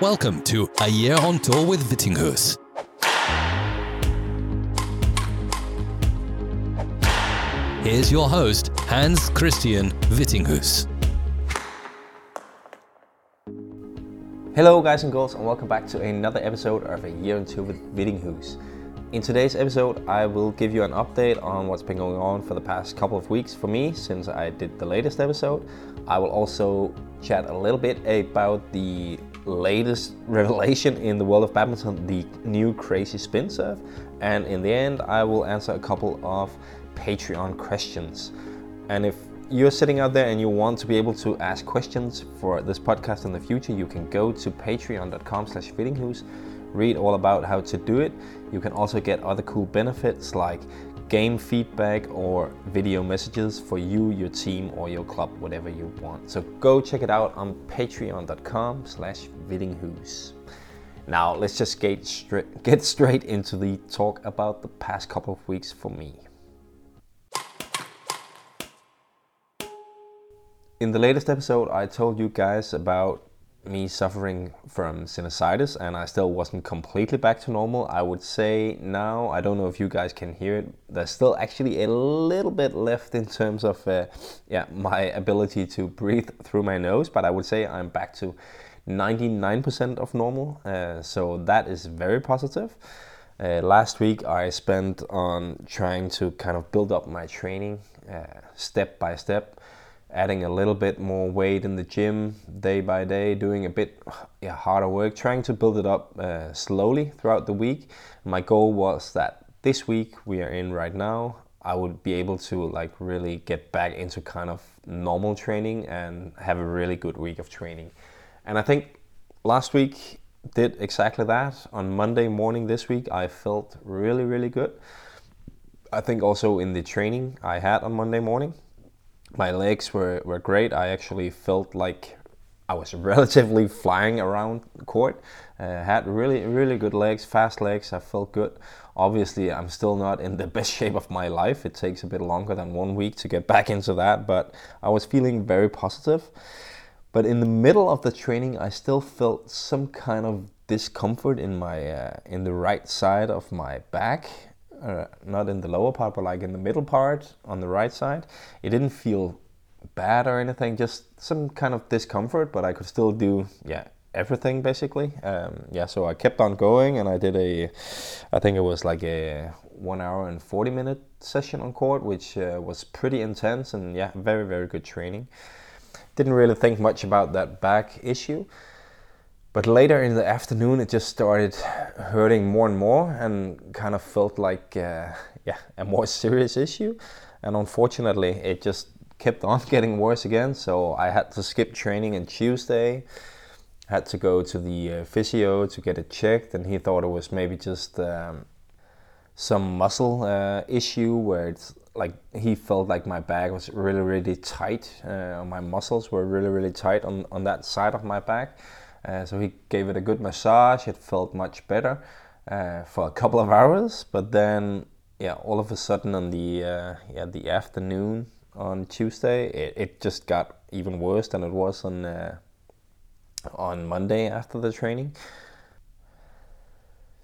Welcome to A Year on Tour with Vittinghus. Here's your host, Hans Christian Vittinghus. Hello, guys and girls, and welcome back to another episode of A Year on Tour with Vittinghus. In today's episode, I will give you an update on what's been going on for the past couple of weeks for me since I did the latest episode. I will also chat a little bit about the latest revelation in the world of badminton, the new crazy spin serve, and in the end, I will answer a couple of Patreon questions. And if you're sitting out there and you want to be able to ask questions for this podcast in the future, you can go to patreon.com slash read all about how to do it. You can also get other cool benefits like game feedback or video messages for you, your team, or your club, whatever you want. So go check it out on patreon.com slash vittinghus. Now let's just get straight, get straight into the talk about the past couple of weeks for me. In the latest episode, I told you guys about me suffering from sinusitis and I still wasn't completely back to normal. I would say now, I don't know if you guys can hear it, there's still actually a little bit left in terms of uh, yeah, my ability to breathe through my nose, but I would say I'm back to 99% of normal. Uh, so that is very positive. Uh, last week I spent on trying to kind of build up my training uh, step by step adding a little bit more weight in the gym day by day, doing a bit yeah, harder work, trying to build it up uh, slowly throughout the week. My goal was that this week we are in right now, I would be able to like really get back into kind of normal training and have a really good week of training. And I think last week did exactly that. On Monday morning this week, I felt really, really good. I think also in the training I had on Monday morning, my legs were, were great. I actually felt like I was relatively flying around court. Uh, had really, really good legs, fast legs. I felt good. Obviously, I'm still not in the best shape of my life. It takes a bit longer than one week to get back into that, but I was feeling very positive. But in the middle of the training, I still felt some kind of discomfort in my uh, in the right side of my back uh, not in the lower part, but like in the middle part on the right side. It didn't feel bad or anything, just some kind of discomfort, but I could still do, yeah, everything basically. Um, yeah, so I kept on going and I did a, I think it was like a one hour and 40 minute session on court, which uh, was pretty intense and yeah, very, very good training. Didn't really think much about that back issue. But later in the afternoon, it just started hurting more and more, and kind of felt like, uh, yeah, a more serious issue. And unfortunately, it just kept on getting worse again. So I had to skip training on Tuesday. Had to go to the uh, physio to get it checked, and he thought it was maybe just um, some muscle uh, issue where it's like he felt like my back was really really tight. Uh, my muscles were really really tight on on that side of my back uh, so he gave it a good massage. It felt much better uh, for a couple of hours, but then yeah, all of a sudden on the uh, yeah the afternoon on Tuesday, it, it just got even worse than it was on uh, on Monday after the training.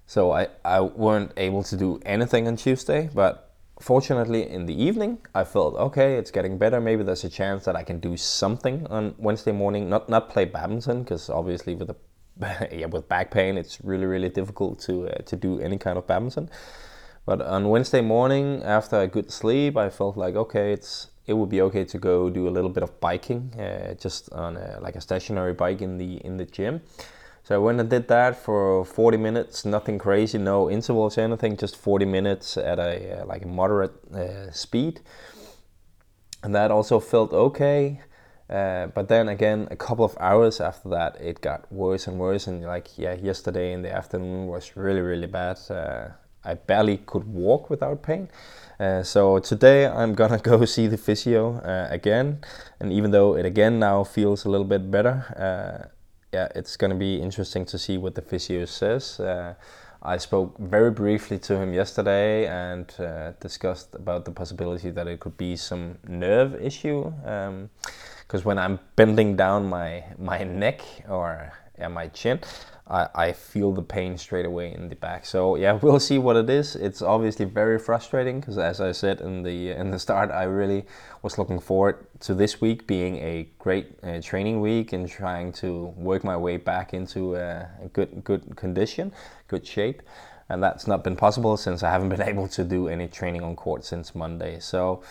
So I, I weren't able to do anything on Tuesday, but fortunately in the evening i felt okay it's getting better. Maybe there's a chance that i can do something on wednesday morning. Not not play badminton because obviously with the yeah with back pain it's really really difficult to uh, to do any kind of badminton. But on wednesday morning after a good sleep i felt like okay it's it would be okay to go do a little bit of biking uh, just on a, like a stationary bike in the in the gym so I went and did that for 40 minutes, nothing crazy, no intervals or anything, just 40 minutes at a uh, like a moderate uh, speed. And that also felt okay. Uh, but then again, a couple of hours after that, it got worse and worse. And like, yeah, yesterday in the afternoon was really, really bad. Uh, I barely could walk without pain. Uh, so today I'm gonna go see the physio uh, again. And even though it again now feels a little bit better, yeah, it's going to be interesting to see what the physio says. Uh, I spoke very briefly to him yesterday and uh, discussed about the possibility that it could be some nerve issue. Because um, when I'm bending down my my neck, or yeah, my chin, I, I feel the pain straight away in the back. So yeah, we'll see what it is. It's obviously very frustrating because, as I said in the in the start, I really was looking forward to this week being a great uh, training week and trying to work my way back into uh, a good good condition, good shape. And that's not been possible since I haven't been able to do any training on court since Monday. So,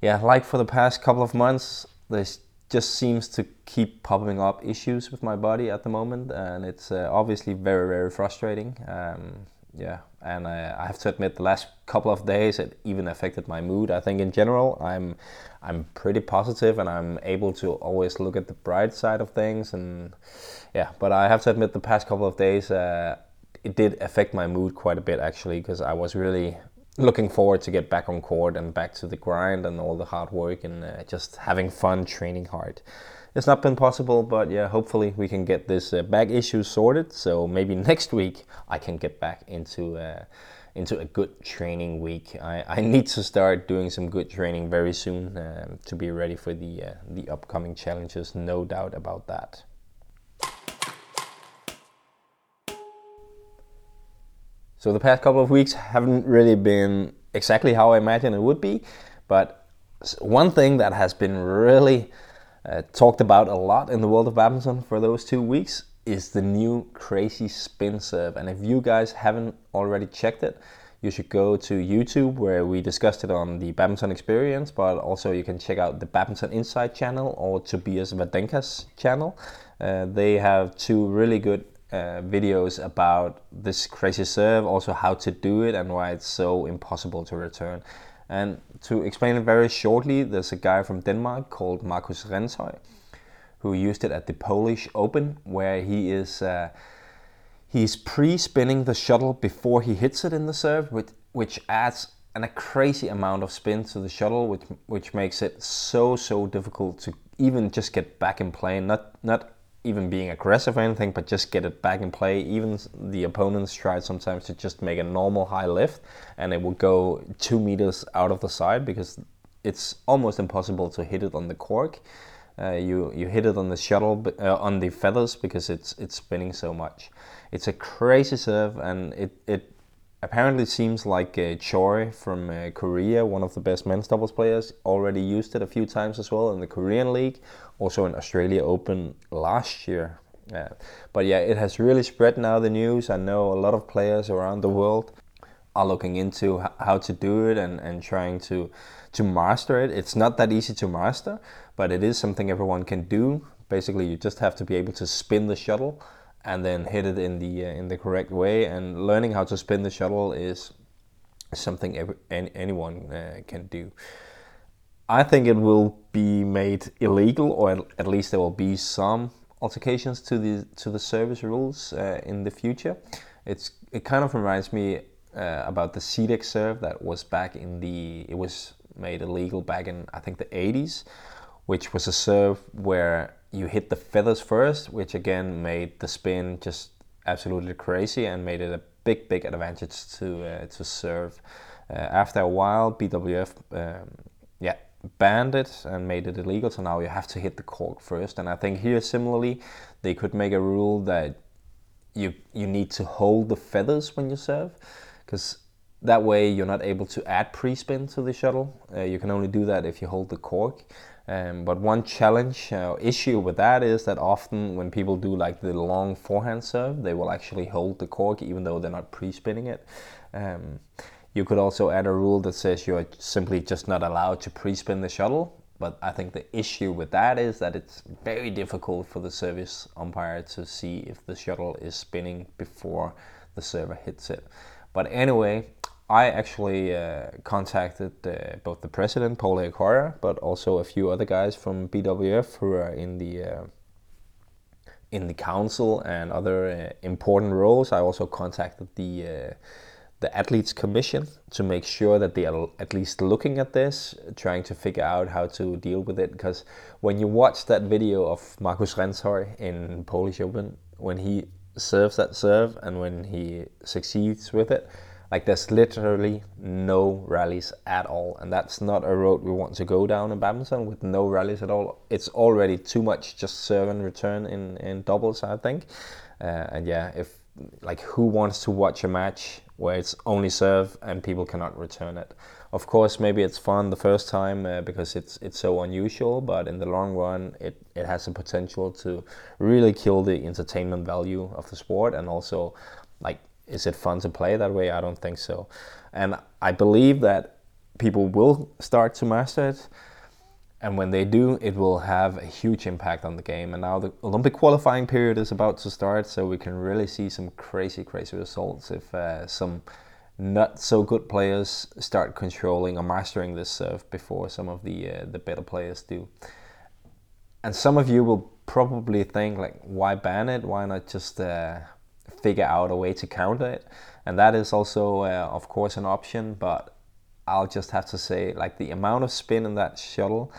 yeah, like for the past couple of months, there's just seems to keep popping up issues with my body at the moment, and it's uh, obviously very very frustrating. Um, yeah, and I, I, have to admit, the last couple of days it even affected my mood. I think in general, I'm I'm pretty positive, and I'm able to always look at the bright side of things. And yeah, but I have to admit, the past couple of days. Uh, it did affect my mood quite a bit actually because I was really looking forward to get back on court and back to the grind and all the hard work and uh, just having fun training hard. It's not been possible, but yeah, hopefully we can get this uh, back issue sorted. So maybe next week I can get back into uh, into a good training week. I, I need to start doing some good training very soon um, to be ready for the uh, the upcoming challenges. No doubt about that. So the past couple of weeks haven't really been exactly how I imagined it would be, but one thing that has been really uh, talked about a lot in the world of badminton for those two weeks is the new crazy spin serve. And if you guys haven't already checked it, you should go to YouTube where we discussed it on the Badminton Experience, but also you can check out the Badminton Insight channel or Tobias Wadenka's channel. Uh, they have two really good uh, videos about this crazy serve, also how to do it and why it's so impossible to return. And to explain it very shortly, there's a guy from Denmark called Markus Rindshøj who used it at the Polish Open, where he is uh, he's pre-spinning the shuttle before he hits it in the serve, which which adds an, a crazy amount of spin to the shuttle, which which makes it so so difficult to even just get back in play. Not not even being aggressive or anything, but just get it back in play. Even the opponents tried sometimes to just make a normal high lift, and it will go two meters out of the side because it's almost impossible to hit it on the cork. Uh, you you hit it on the shuttle uh, on the feathers because it's it's spinning so much. It's a crazy serve, and it it apparently seems like uh, Choi from uh, Korea, one of the best men's doubles players, already used it a few times as well in the Korean League, also in Australia Open last year. But yeah, it has really spread now the news. I know a lot of players around the world are looking into how to do it and, and trying to to master it. It's not that easy to master, but it is something everyone can do. Basically, you just have to be able to spin the shuttle and then hit it in the uh, in the correct way. And learning how to spin the shuttle is something every, any, anyone uh, can do. I think it will be made illegal, or at least there will be some altercations to the to the service rules uh, in the future. It's it kind of reminds me uh, about the Sidek serve that was back in the it was made illegal back in I think the 80s, which was a serve where you hit the feathers first, which again made the spin just absolutely crazy and made it a big, big advantage to uh, to serve. Uh, after a while, BWF um, yeah banned it and made it illegal. So now you have to hit the cork first. And I think here similarly, they could make a rule that you you need to hold the feathers when you serve, because that way you're not able to add pre-spin to the shuttle. Uh, you can only do that if you hold the cork. Um, but one challenge uh, issue with that is that often when people do like the long forehand serve, they will actually hold the cork even though they're not pre-spinning it. Um, you could also add a rule that says you're simply just not allowed to pre-spin the shuttle. But I think the issue with that is that it's very difficult for the service umpire to see if the shuttle is spinning before the server hits it. But anyway, I actually uh, contacted uh, both the president, Poul-Erik but also a few other guys from BWF who are in the uh, in the council and other uh, important roles. I also contacted the uh, the athletes commission to make sure that they are at least looking at this, trying to figure out how to deal with it. Because when you watch that video of Markus Rindshøj in Polish Open, when he serves that serve and when he succeeds with it, Like there's literally no rallies at all, and that's not a road we want to go down in badminton with no rallies at all. It's already too much just serve and return in in doubles, I think. Uh, and yeah, if like who wants to watch a match where it's only serve and people cannot return it? Of course, maybe it's fun the first time uh, because it's it's so unusual, but in the long run, it, it has the potential to really kill the entertainment value of the sport and also like is it fun to play that way? I don't think so. And I believe that people will start to master it. And when they do, it will have a huge impact on the game. And now the Olympic qualifying period is about to start, so we can really see some crazy, crazy results if uh, some not so good players start controlling or mastering this serve before some of the uh, the better players do. And some of you will probably think like, why ban it? Why not just uh, figure out a way to counter it. And that is also, uh, of course, an option. But I'll just have to say, like the amount of spin in that shuttle.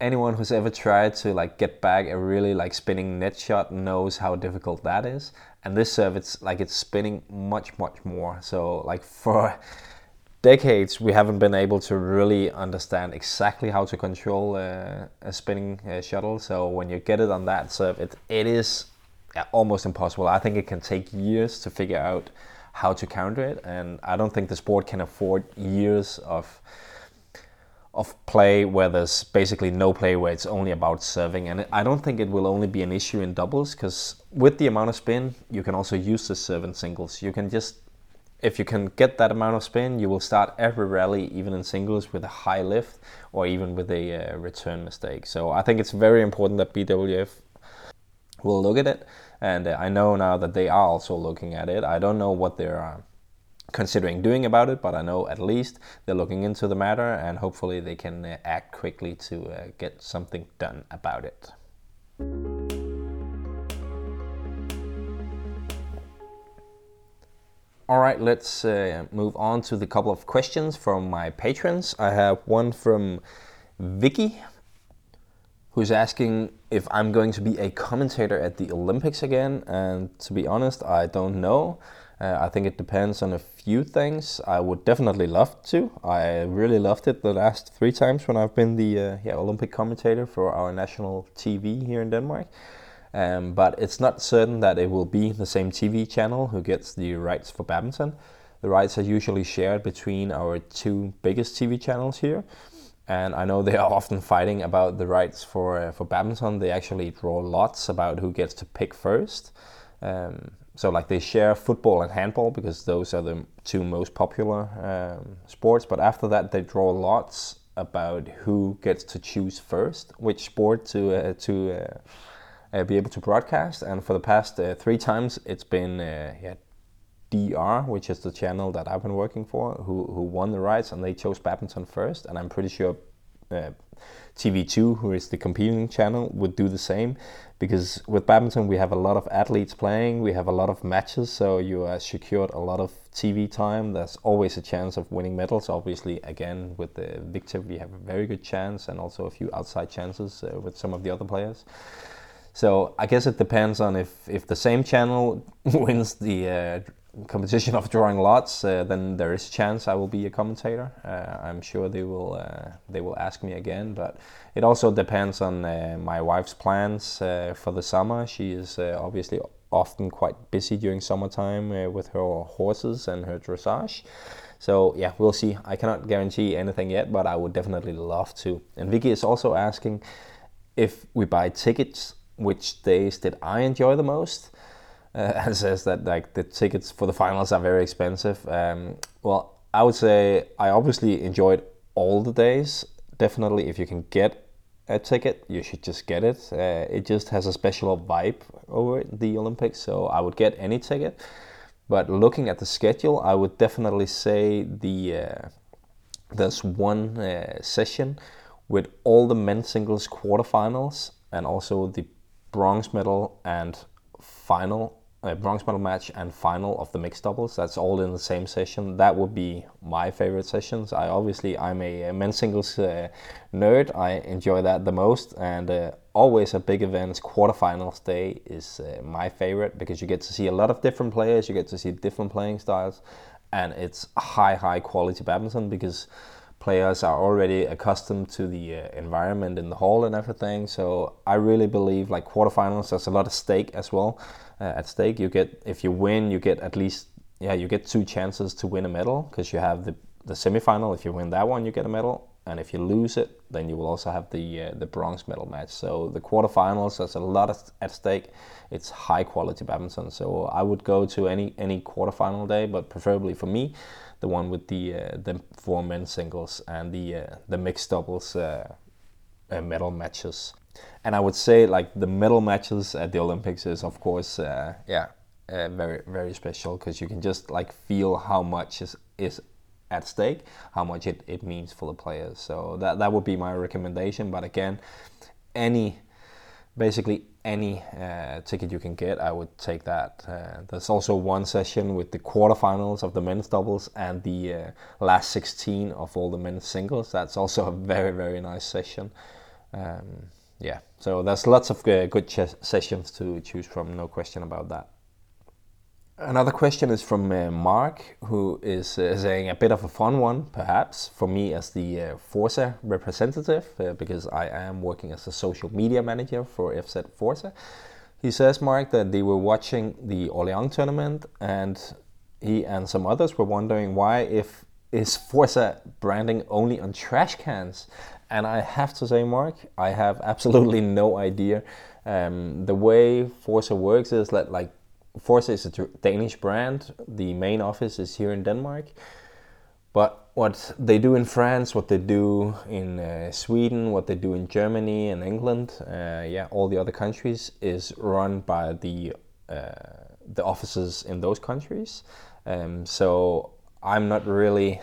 Anyone who's ever tried to like get back a really like spinning net shot knows how difficult that is. And this serve, it's like it's spinning much, much more. So like for decades we haven't been able to really understand exactly how to control uh, a spinning uh, shuttle. So when you get it on that serve, it it is almost impossible. I think it can take years to figure out how to counter it, and I don't think the sport can afford years of of play where there's basically no play where it's only about serving. And I don't think it will only be an issue in doubles because with the amount of spin you can also use the serve in singles. You can just if you can get that amount of spin you will start every rally even in singles with a high lift or even with a uh, return mistake. So I think it's very important that BWF will look at it. And uh, I know now that they are also looking at it. I don't know what they're uh, considering doing about it, but I know at least they're looking into the matter and hopefully they can uh, act quickly to uh, get something done about it. All right, let's uh, move on to the couple of questions from my patrons. I have one from Vicky who's asking if I'm going to be a commentator at the Olympics again. And to be honest, I don't know. Uh, I think it depends on a few things. I would definitely love to. I really loved it the last three times when I've been the uh, yeah, Olympic commentator for our national TV here in Denmark. Um, but it's not certain that it will be the same TV channel who gets the rights for badminton. The rights are usually shared between our two biggest TV channels here and I know they are often fighting about the rights for uh, for badminton. They actually draw lots about who gets to pick first. Um, so like they share football and handball because those are the two most popular um, sports. But after that, they draw lots about who gets to choose first which sport to uh, to uh, uh be able to broadcast. And for the past uh, three times, it's been uh, yeah, DR, which is the channel that I've been working for, who, who won the rights, and they chose badminton first. And I'm pretty sure uh, TV2, who is the competing channel, would do the same. Because with badminton, we have a lot of athletes playing, we have a lot of matches, so you are secured a lot of TV time. There's always a chance of winning medals. Obviously, again, with the Viktor, we have a very good chance, and also a few outside chances uh, with some of the other players. So I guess it depends on if, if the same channel wins the uh, competition of drawing lots, uh, then there is a chance I will be a commentator. Uh, I'm sure they will uh, they will ask me again, but it also depends on uh, my wife's plans uh, for the summer. She is obviously often quite busy during summertime with her horses and her dressage. So yeah, we'll see. I cannot guarantee anything yet, but I would definitely love to. And Vicky is also asking if we buy tickets, which days did I enjoy the most? uh, and says that like the tickets for the finals are very expensive. Um, well, I would say I obviously enjoyed all the days. Definitely, if you can get a ticket, you should just get it. Uh, it just has a special vibe over the Olympics, so I would get any ticket. But looking at the schedule, I would definitely say the uh, there's one uh, session with all the men's singles quarterfinals and also the bronze medal and final a bronze medal match and final of the mixed doubles. That's all in the same session. That would be my favorite sessions. I obviously I'm a, men's singles uh, nerd. I enjoy that the most, and uh, always a big events quarterfinals day is uh, my favorite because you get to see a lot of different players. You get to see different playing styles, and it's high, high quality badminton because players are already accustomed to the uh, environment in the hall and everything. So I really believe like quarterfinals, there's a lot of stake as well. Uh, at stake, you get if you win, you get at least yeah, you get two chances to win a medal because you have the the semifinal. If you win that one, you get a medal, and if you lose it, then you will also have the uh, the bronze medal match. So the quarterfinals, there's a lot of, at stake. It's high quality badminton. So I would go to any any quarterfinal day, but preferably for me, the one with the uh, the four men singles and the uh, the mixed doubles uh, uh, medal matches. And I would say like the medal matches at the Olympics is of course uh, yeah very very special because you can just like feel how much is is at stake, how much it, it means for the players. So that that would be my recommendation. But again, any basically any uh, ticket you can get, I would take that. Uh, there's also one session with the quarterfinals of the men's doubles and the uh, last 16 of all the men's singles. That's also a very very nice session. Um, yeah, so there's lots of uh, good ch- sessions to choose from, no question about that. Another question is from uh, Mark, who is uh, saying a bit of a fun one, perhaps, for me as the uh, Forza representative, uh, because I am working as a social media manager for FZ Forza. He says, Mark, that they were watching the Orléans tournament and he and some others were wondering why if is Forza branding only on trash cans? And I have to say, Mark, I have absolutely no idea. Um, the way Forza works is that like Forza is a Danish brand. The main office is here in Denmark. But what they do in France, what they do in uh, Sweden, what they do in Germany and England, uh, yeah, all the other countries is run by the uh, the offices in those countries. Um, so I'm not really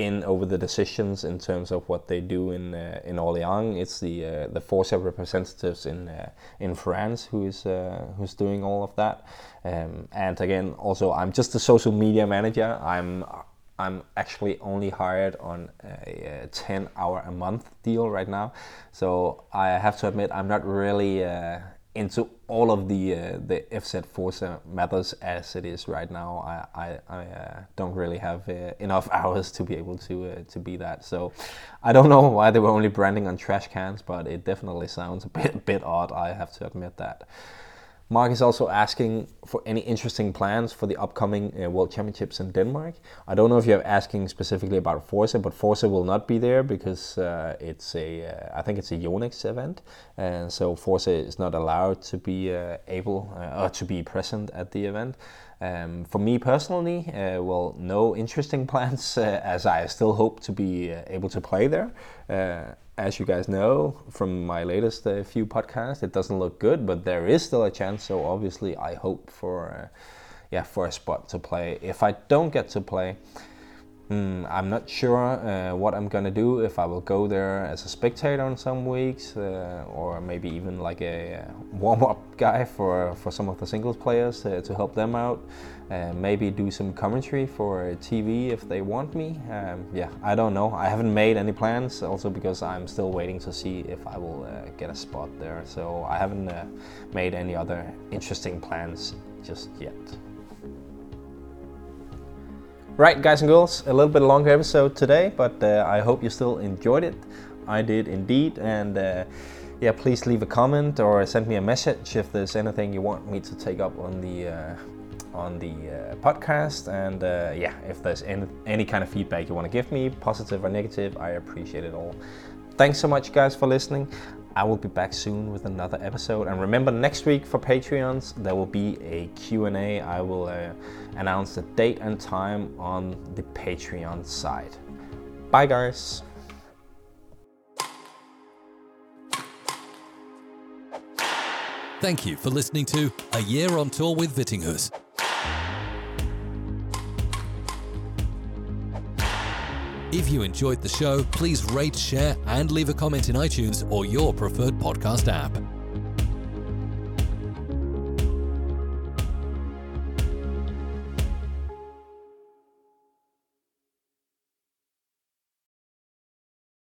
in over the decisions in terms of what they do in uh, in Orléans. It's the uh, the Forza representatives in uh, in France who is uh, who's doing all of that. Um, and again, also I'm just a social media manager. I'm I'm actually only hired on a, a 10 hour a month deal right now. So I have to admit I'm not really uh, into all of the uh, the FZ Forza matters as it is right now. I I, I uh, don't really have uh, enough hours to be able to uh, to be that. So I don't know why they were only branding on trash cans, but it definitely sounds a bit bit odd. I have to admit that. Mark is also asking for any interesting plans for the upcoming uh, World Championships in Denmark. I don't know if you're asking specifically about Forza, but Forza will not be there because uh, it's a, uh, I think it's a Yonex event, and so Forza is not allowed to be uh, able uh, or to be present at the event. Um, for me personally, uh, well, no interesting plans as I still hope to be able to play there as you guys know from my latest uh, few podcasts, it doesn't look good, but there is still a chance. So obviously, I hope for, uh, yeah, for a spot to play. If I don't get to play, mm, I'm not sure uh, what I'm gonna do. If I will go there as a spectator on some weeks, uh, or maybe even like a warm-up guy for for some of the singles players uh, to help them out uh, maybe do some commentary for TV if they want me. Um, yeah, I don't know. I haven't made any plans, also because I'm still waiting to see if I will uh, get a spot there. So I haven't uh, made any other interesting plans just yet. Right, guys and girls, a little bit longer episode today, but uh, I hope you still enjoyed it. I did indeed, and uh, yeah, please leave a comment or send me a message if there's anything you want me to take up on the uh, on the uh, podcast. And uh, yeah, if there's any, any kind of feedback you want to give me, positive or negative, I appreciate it all. Thanks so much, guys, for listening. I will be back soon with another episode. And remember, next week for Patreons, there will be a Q&A. I will uh, announce the date and time on the Patreon side. Bye, guys. Thank you for listening to A Year on Tour with Vittinghus. If you enjoyed the show, please rate, share, and leave a comment in iTunes or your preferred podcast app.